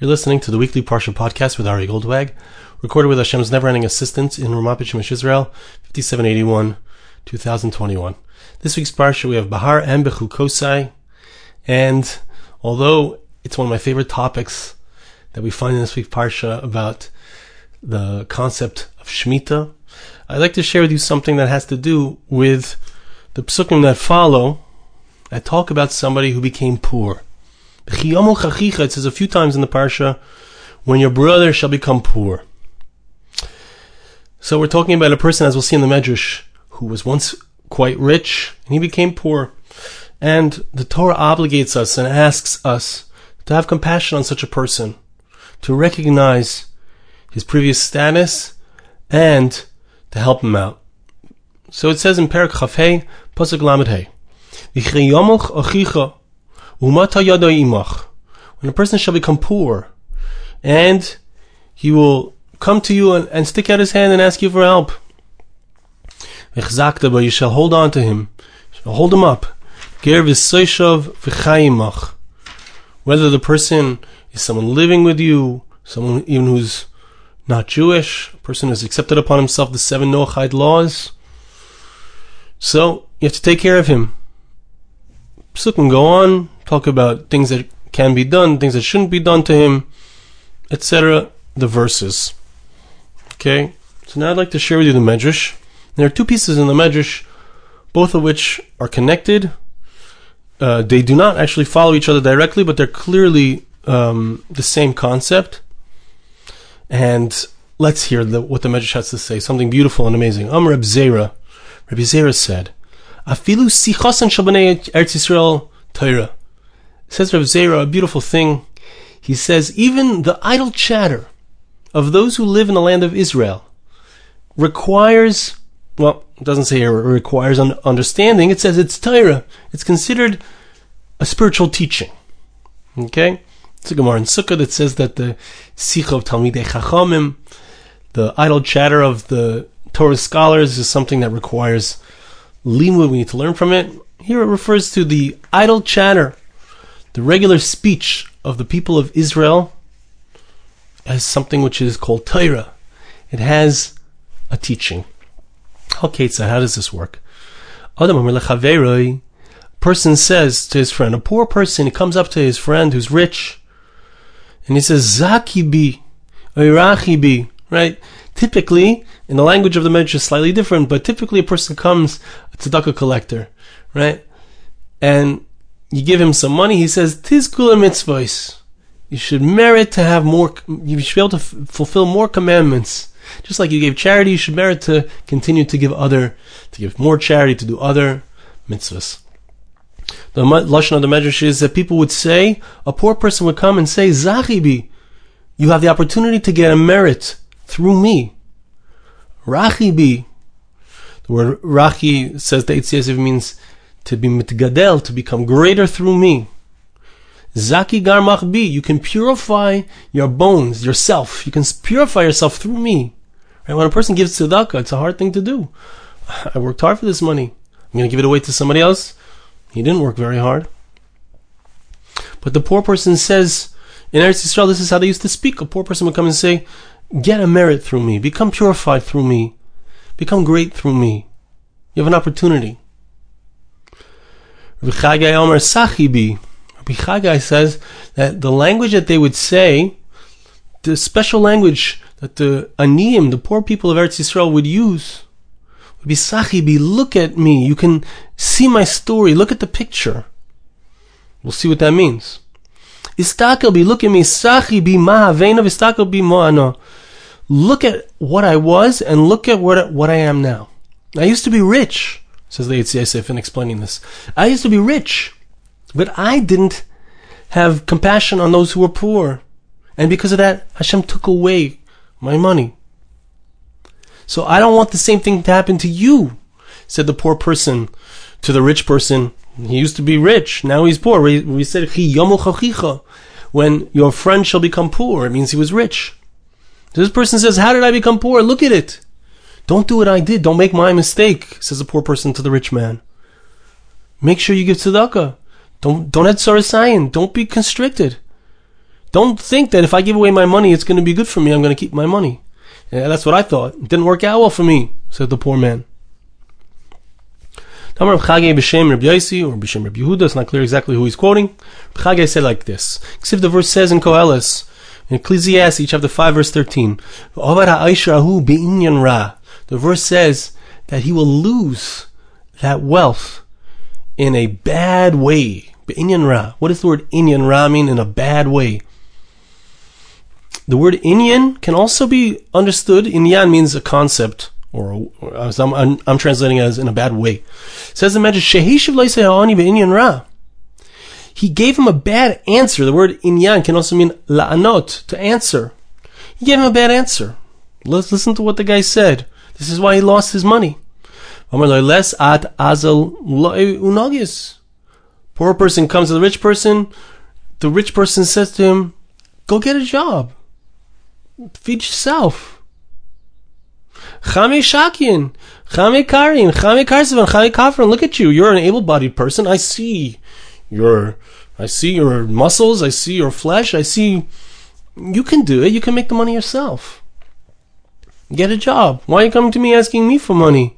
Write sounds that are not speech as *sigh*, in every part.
You're listening to the weekly Parsha podcast with Ari Goldwag, recorded with Hashem's never-ending assistance in Ramat Shemesh Israel, 5781, 2021. This week's Parsha we have Bahar and Bechukosai, and although it's one of my favorite topics that we find in this week's Parsha about the concept of Shemitah, I'd like to share with you something that has to do with the psukim that follow that talk about somebody who became poor. It says a few times in the parsha, when your brother shall become poor. So we're talking about a person, as we'll see in the Medrash, who was once quite rich and he became poor. And the Torah obligates us and asks us to have compassion on such a person, to recognize his previous status and to help him out. So it says in Perak Chafei, Pasuk Lamed Hey, when a person shall become poor, and he will come to you and, and stick out his hand and ask you for help. But you shall hold on to him, shall hold him up. Whether the person is someone living with you, someone even who's not Jewish, a person who's accepted upon himself the seven Noachide laws. So you have to take care of him. Psukim go on, talk about things that can be done, things that shouldn't be done to him, etc. The verses. Okay, so now I'd like to share with you the Medrash. There are two pieces in the Medrash, both of which are connected. Uh, they do not actually follow each other directly, but they're clearly um, the same concept. And let's hear the, what the Medrash has to say. Something beautiful and amazing. Um, Reb Zera. Reb Zera said, "Afilu sichos and shabnei Eretz Yisrael Torah." Says Rav Zera, a beautiful thing. He says, even the idle chatter of those who live in the land of Israel requires, well, it doesn't say here requires understanding. It says it's Torah. It's considered a spiritual teaching. Okay? It's a Gemara in Sukkah that says that the Sikh of Talmidei Chachamim, the idle chatter of the Torah scholars is something that requires limud. We need to learn from it. Here it refers to the idle chatter the regular speech of the people of Israel has something which is called Torah. It has a teaching. Okay, so how does this work? A person says to his friend, a poor person, he comes up to his friend who's rich, and he says, Zakibi, bi, right? Typically, in the language of the Medrash is slightly different, but typically a person comes, a tzedakah collector, right? And you give him some money, he says, Tizkula mitzvahs. You should merit to have more, you should be able to f- fulfill more commandments. Just like you gave charity, you should merit to continue to give other, to give more charity, to do other mitzvahs. The lashon of the medrash is that people would say, a poor person would come and say, Zachibi, you have the opportunity to get a merit through me. Rachibi, the word rachi says the Eitz means to be mitgadel, to become greater through me. Zaki gar machbi, you can purify your bones, yourself. You can purify yourself through me. Right? When a person gives tzedakah, it's a hard thing to do. *sighs* I worked hard for this money. I'm going to give it away to somebody else. He didn't work very hard. But the poor person says, in Eretz Yisrael, this is how they used to speak. A poor person would come and say, get a merit through me, become purified through me, become great through me. You have an opportunity. Rabbi Chagai Omer Sachibi. Rabbi says that the language that they would say, the special language that the Aniyim, the poor people of Eretz Yisrael, would use, would be Sachibi. Look at me. You can see my story. Look at the picture. We'll see what that means. Istakelbi, look at me. Sachibi mahavena istakelbi mo'ano. Look at what I was and look at what, what I am now. I used to be rich says the Eitz in explaining this. I used to be rich, but I didn't have compassion on those who were poor. And because of that, Hashem took away my money. So I don't want the same thing to happen to you, said the poor person to the rich person. He used to be rich, now he's poor. We, we said, when your friend shall become poor, it means he was rich. This person says, How did I become poor? Look at it. Don't do what I did. Don't make my mistake, says the poor person to the rich man. Make sure you give tzedakah. Don't, don't add sarasayin. Don't be constricted. Don't think that if I give away my money, it's going to be good for me. I'm going to keep my money. Yeah, that's what I thought. It didn't work out well for me, said the poor man. Tamar Chagay b'shem Rabbi Yossi or b'shem Rabbi Yehuda. It's not clear exactly who he's quoting. Chagay said like this: If the verse says in Koheles, in Ecclesiastes, chapter five, verse thirteen, the verse says that he will lose that wealth in a bad way. Inyan ra. What does the word inyan ra mean in a bad way? The word inyan can also be understood. Inyan means a concept, or, or I'm, I'm, I'm, translating it as in a bad way. It says the Medrash inyan ra. He gave him a bad answer. The word inyan can also mean la'anot, to answer. He gave him a bad answer. Let's listen to what the guy said. This is why he lost his money. Poor person comes to the rich person. The rich person says to him, "Go get a job. Feed yourself." Chame Shakin, Chame Karin, Chame Karsevan, Kafran. Look at you. You're an able-bodied person. I see your, I see your muscles. I see your flesh. I see you can do it. You can make the money yourself. Get a job. Why are you coming to me asking me for money?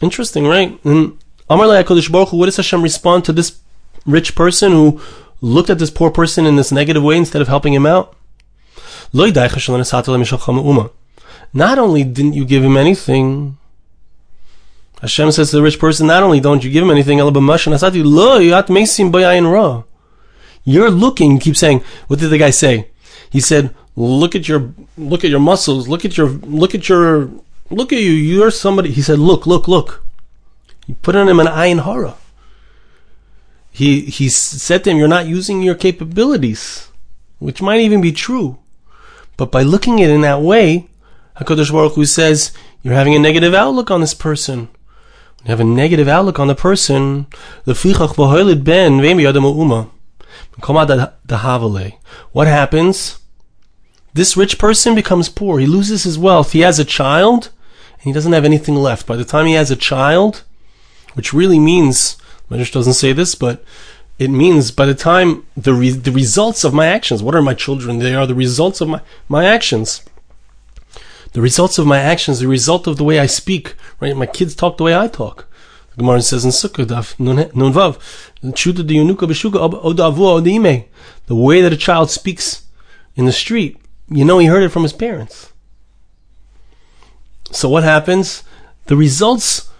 Interesting, right? And Amar HaKadosh Baruch Hu, what does Hashem respond to this rich person who looked at this poor person in this negative way instead of helping him out? Not only didn't you give him anything, Hashem says to the rich person, not only don't you give him anything, you're looking, keep saying, what did the guy say? He said, look at your, look at your muscles, look at your, look at your, look at you, you're somebody, he said, look, look, look. He put on him an ayin hara. He, he said to him, you're not using your capabilities, which might even be true. But by looking at it in that way, HaKadosh Baruch Hu says, you're having a negative outlook on this person. When you have a negative outlook on the person, the ben What happens? This rich person becomes poor. He loses his wealth. He has a child, and he doesn't have anything left. By the time he has a child, which really means, Medrash doesn't say this, but it means by the time the re- the results of my actions, what are my children? They are the results of my, my actions. The results of my actions, the result of the way I speak, right? My kids talk the way I talk. The Gemara says in Sukkah, the way that a child speaks in the street, you know he heard it from his parents. So what happens? The results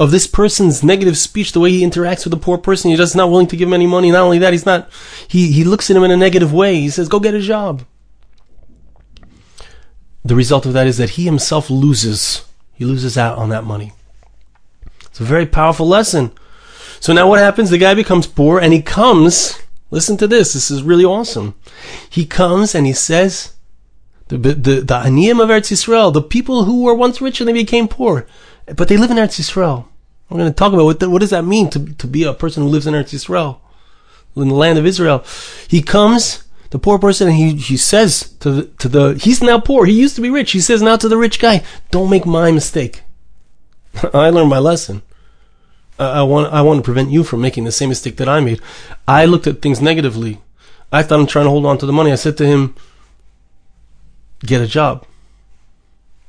of this person's negative speech, the way he interacts with the poor person, he's just not willing to give him any money. Not only that, he's not, he, he looks at him in a negative way. He says, go get a job. The result of that is that he himself loses. He loses out on that money. It's a very powerful lesson. So now what happens? The guy becomes poor and he comes, listen to this, this is really awesome. He comes and he says, the, the, the Aniyim of Eretz Yisrael, the people who were once rich and they became poor, but they live in Eretz Yisrael. We're going to talk about what, the, what does that mean to, to be a person who lives in Eretz Yisrael, in the land of Israel. He comes, the poor person, and he, he says to the, to the, he's now poor. He used to be rich. He says now to the rich guy, don't make my mistake. *laughs* I learned my lesson. I, I want, I want to prevent you from making the same mistake that I made. I looked at things negatively. I thought I'm trying to hold on to the money. I said to him, get a job.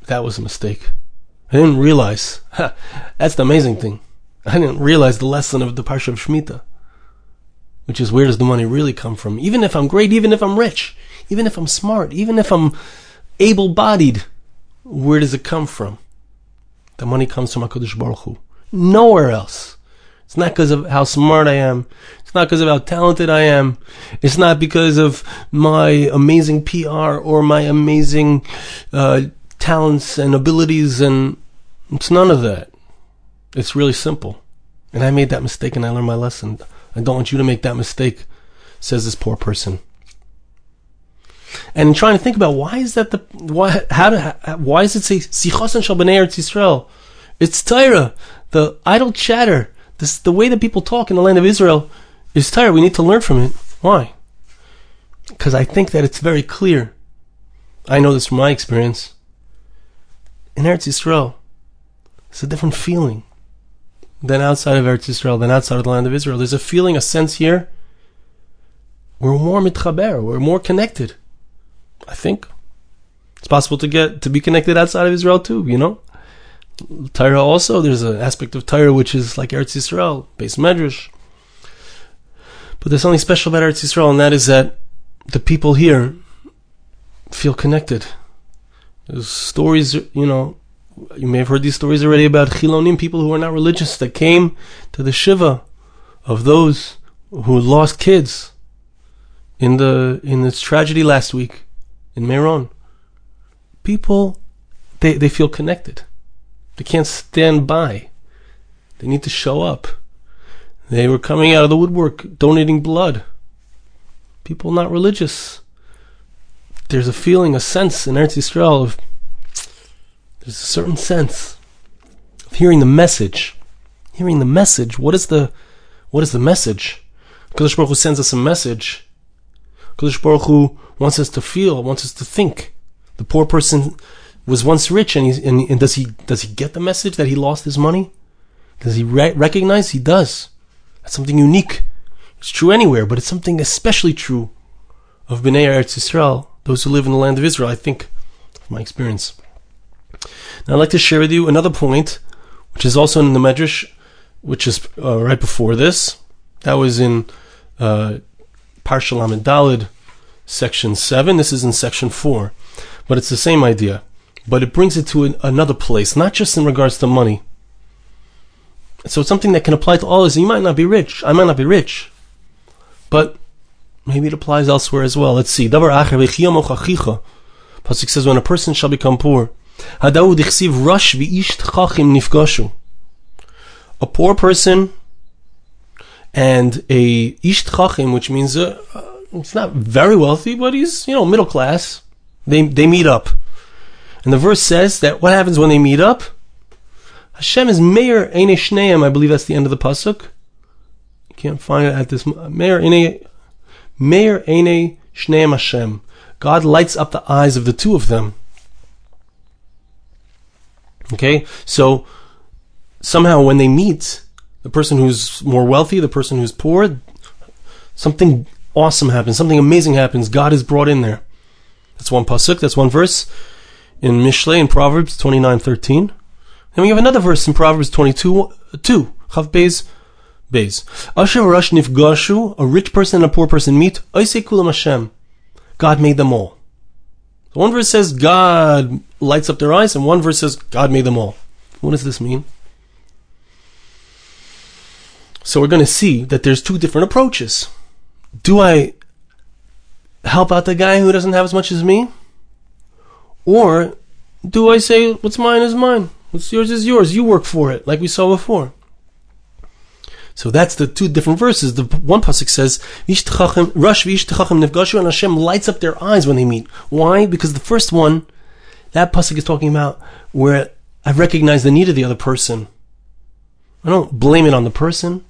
That was a mistake. I didn't realize. *laughs* That's the amazing thing. I didn't realize the lesson of the Parsha of Shemitah, which is where does the money really come from? Even if I'm great, even if I'm rich, even if I'm smart, even if I'm able-bodied, where does it come from? The money comes from Hakadosh Baruch Hu. Nowhere else. It's not because of how smart I am. Not because of how talented I am. It's not because of my amazing PR or my amazing uh, talents and abilities and it's none of that. It's really simple. And I made that mistake and I learned my lesson. I don't want you to make that mistake, says this poor person. And trying to think about why is that the why how do, why does it say sichos and shalbanei Yisrael? It's Torah, the idle chatter, this the way that people talk in the land of Israel is Torah. We need to learn from it. Why? Because I think that it's very clear. I know this from my experience in Eretz Yisrael, it's a different feeling than outside of Eretz Yisrael, than outside of the land of Israel. There's a feeling, a sense here we're more mitchaber, we're more connected. I think it's possible to get to be connected outside of Israel too. You know, Torah also there's an aspect of Torah which is like Eretz Yisrael, based medrash. But there's something special about Eretz Yisrael, and that is that the people here feel connected. There's stories, you know, you may have heard these stories already about Chilonim, people who are not religious, that came to the Shiva of those who lost kids in the in this tragedy last week in Meron. People, they, they feel connected. They can't stand by. They need to show up. They were coming out of the woodwork, donating blood. People not religious. There's a feeling, a sense in Eretz Yisrael of there's a certain sense of hearing the message. Hearing the message. What is the what is the message? Kodesh Baruch Hu sends us a message. Kodesh Baruch Hu wants us to feel, wants us to think. The poor person was once rich, and, and, and does he does he get the message that he lost his money? Does he re- recognize? He does. That's something unique. It's true anywhere, but it's something especially true of Bnei Eretz Yisrael, those who live in the land of Israel. I think, from my experience. Now, I'd like to share with you another point, which is also in the Medrash, which is uh, right before this. That was in uh, Parsha Dalid, section 7. This is in section 4. But it's the same idea. But it brings it to an, another place, not just in regards to money. So it's something that can apply to all of us. You might not be rich. I might not be rich. But maybe it applies elsewhere as well. Let's see. Pasuk says, when a person shall become poor, a poor person and a isht chachim, which means uh, uh, it's not very wealthy, but he's you know middle class. They they meet up, and the verse says that what happens when they meet up? Hashem is Meir Eine Shneim. I believe that's the end of the pasuk. You can't find it at this Meir Eine Meir Eine Shneim Hashem. God lights up the eyes of the two of them. Okay, so somehow when they meet, the person who's more wealthy, the person who's poor, something awesome happens, something amazing happens. God is brought in there. That's one pasuk. That's one verse in Mishlei in Proverbs twenty nine thirteen. Then we have another verse in Proverbs twenty two two. Chav Beis Beis. Asher Rush Nifgashu, a rich person and a poor person meet. Oisei Kulam Hashem. God made them all. One verse says God lights up their eyes, and one verse says God made them all. What does this mean? So we're going to see that there's two different approaches. Do I help out the guy who doesn't have as much as me? Or do I say, what's mine is mine? What's yours is yours. You work for it, like we saw before. So that's the two different verses. The one pasuk says, "Rush nifgashu," and Hashem lights up their eyes when they meet. Why? Because the first one, that pasuk is talking about where I recognize the need of the other person. I don't blame it on the person.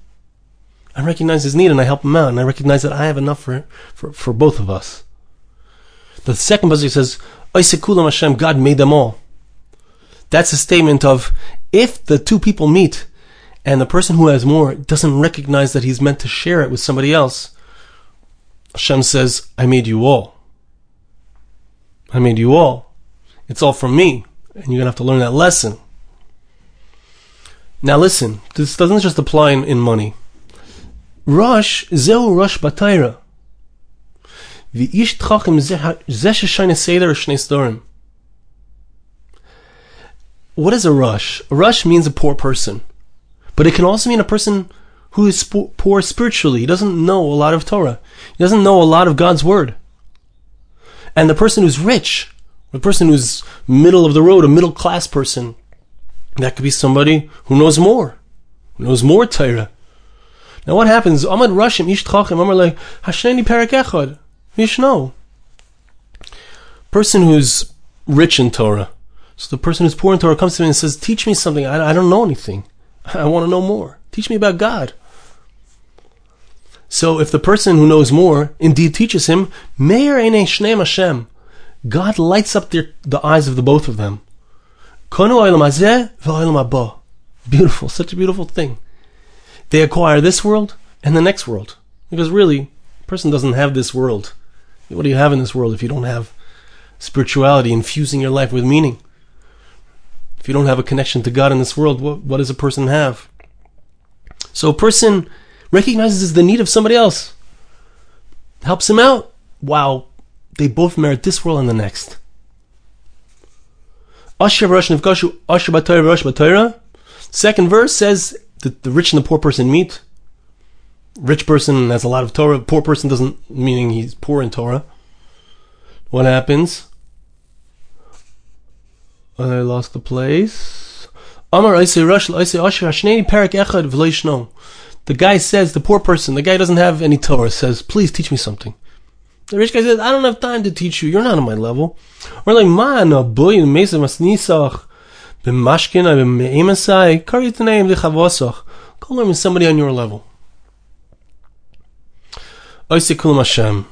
I recognize his need and I help him out, and I recognize that I have enough for for, for both of us. The second pasuk says, "Oisekulam Hashem," God made them all. That's a statement of if the two people meet and the person who has more doesn't recognize that he's meant to share it with somebody else, Hashem says, I made you all. I made you all. It's all from me. And you're going to have to learn that lesson. Now listen, this doesn't just apply in, in money. Rush, zeu rush batayra. V'ish tchachim zeh seder shnei storim. What is a rush? A rush means a poor person. But it can also mean a person who is poor spiritually. He doesn't know a lot of Torah. He doesn't know a lot of God's word. And the person who's rich, the person who's middle of the road, a middle class person, that could be somebody who knows more, who knows more Torah. Now what happens? Amad Rashim Ish Tchachim Amar like Hasheni Perek Echad Mishno. Person who's rich in Torah. So the person who's poor in Torah comes to me and says, "Teach me something. I, I don't know anything." *laughs* I want to know more. Teach me about God. So if the person who knows more indeed teaches him, Meir Shneim Hashem, God lights up their, the eyes of the both of them. Beautiful, such a beautiful thing. They acquire this world and the next world. Because really, A person doesn't have this world. What do you have in this world if you don't have spirituality infusing your life with meaning? If you don't have a connection to God in this world, what, what does a person have? So a person recognizes the need of somebody else, helps him out. Wow, they both merit this world and the next. Asher Asher Second verse says that the rich and the poor person meet. Rich person has a lot of Torah. Poor person doesn't meaning he's poor in Torah. What happens? I lost the place. Amar I say Rush I say Asher Perak Echad. The guy says the poor person, the guy doesn't have any Torah, says, "Please teach me something." The rich guy says, I don't have time to teach you. You're not on my level. Or like, man, a in Mesa Masnisach, b'mashkin, b'me'emasai, kari t'neim lichavosach. Go learn with somebody on your level. Oisikulam Hashem.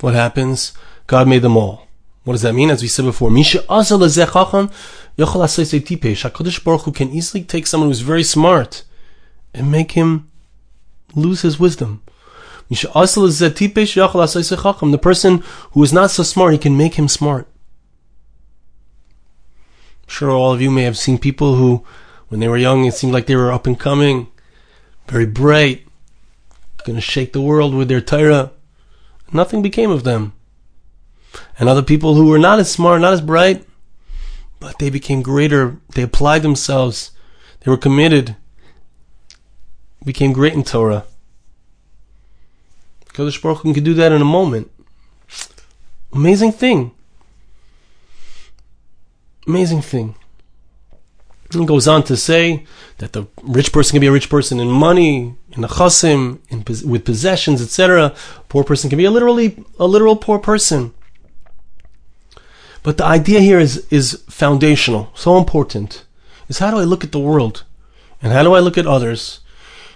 What happens? God made them all. What does that mean? As we said before, Misha. HaKadosh Baruch Hu can easily take someone who's very smart and make him lose his wisdom. The person who is not so smart, he can make him smart. I'm sure all of you may have seen people who, when they were young, it seemed like they were up and coming, very bright, going to shake the world with their Torah. Nothing became of them. And other people who were not as smart, not as bright, but they became greater. They applied themselves. They were committed. Became great in Torah. Kodesh Baruch Hu can do that in a moment. Amazing thing. Amazing thing. And goes on to say that the rich person can be a rich person in money, in the chasim, in, with possessions, etc. Poor person can be a literally a literal poor person. But the idea here is is foundational, so important. Is how do I look at the world, and how do I look at others,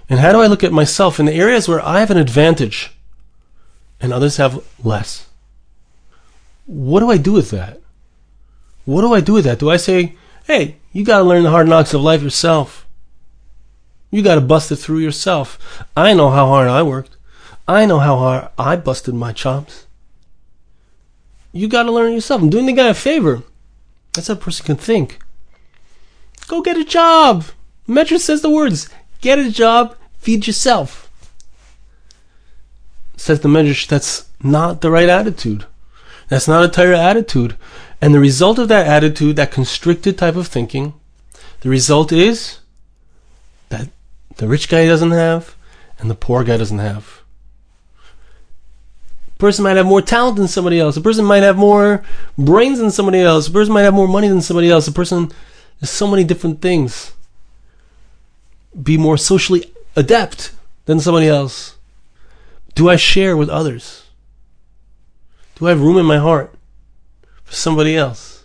and how do I look at myself in the areas where I have an advantage and others have less. What do I do with that? What do I do with that? Do I say, hey, you got to learn the hard knocks of life yourself? You got to bust it through yourself. I know how hard I worked. I know how hard I busted my chops. You got to learn yourself. I'm doing the guy a favor. That's how a person can think. Go get a job. Medrash says the words get a job, feed yourself says the Medrash, that's not the right attitude. That's not a Torah attitude. And the result of that attitude, that constricted type of thinking, the result is that the rich guy doesn't have and the poor guy doesn't have. Person might have more talent than somebody else. A person might have more brains than somebody else. A person might have more money than somebody else. A person, there's so many different things. Be more socially adept than somebody else. Do I share with others? Do I have room in my heart for somebody else?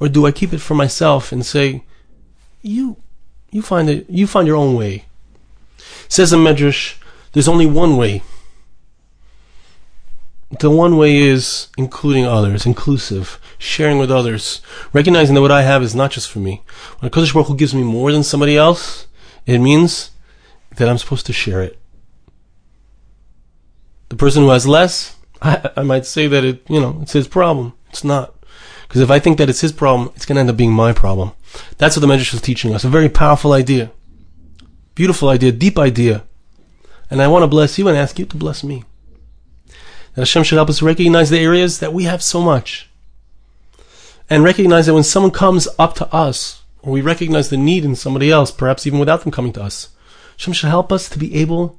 Or do I keep it for myself and say, you, you find it, you find your own way. Says the Medrash, there's only one way. The one way is including others, inclusive, sharing with others, recognizing that what I have is not just for me. When Kodesh Baruch Hu gives me more than somebody else, it means that I'm supposed to share it. The person who has less, I, I might say that it, you know, it's his problem. It's not. Because if I think that it's his problem, it's going to end up being my problem. That's what the Medrash is teaching us. A very powerful idea. Beautiful idea, deep idea. And I want to bless you and ask you to bless me. That Hashem should help us recognize the areas that we have so much. And recognize that when someone comes up to us, or we recognize the need in somebody else, perhaps even without them coming to us, Hashem should help us to be able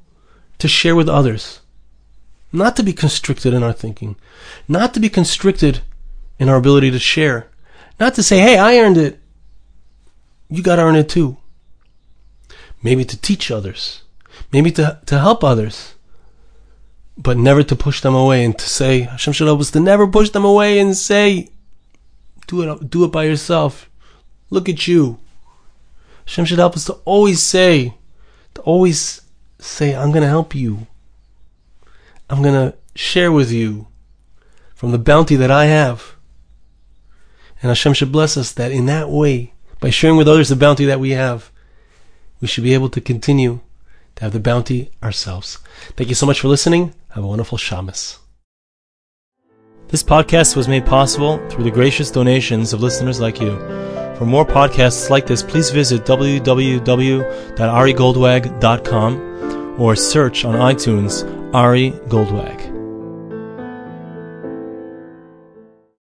to share with others not to be constricted in our thinking, not to be constricted in our ability to share, not to say, hey, I earned it. You got to earn it too. Maybe to teach others, maybe to, to help others, but never to push them away and to say, Hashem should help us to never push them away and say, do it, do it by yourself. Look at you. Hashem should help us to always say, to always say, I'm going to help you. I'm going to share with you from the bounty that I have. And Hashem should bless us that in that way, by sharing with others the bounty that we have, we should be able to continue to have the bounty ourselves. Thank you so much for listening. Have a wonderful Shabbos. This podcast was made possible through the gracious donations of listeners like you. For more podcasts like this, please visit www.arigoldwag.com or search on iTunes Ari Goldwag.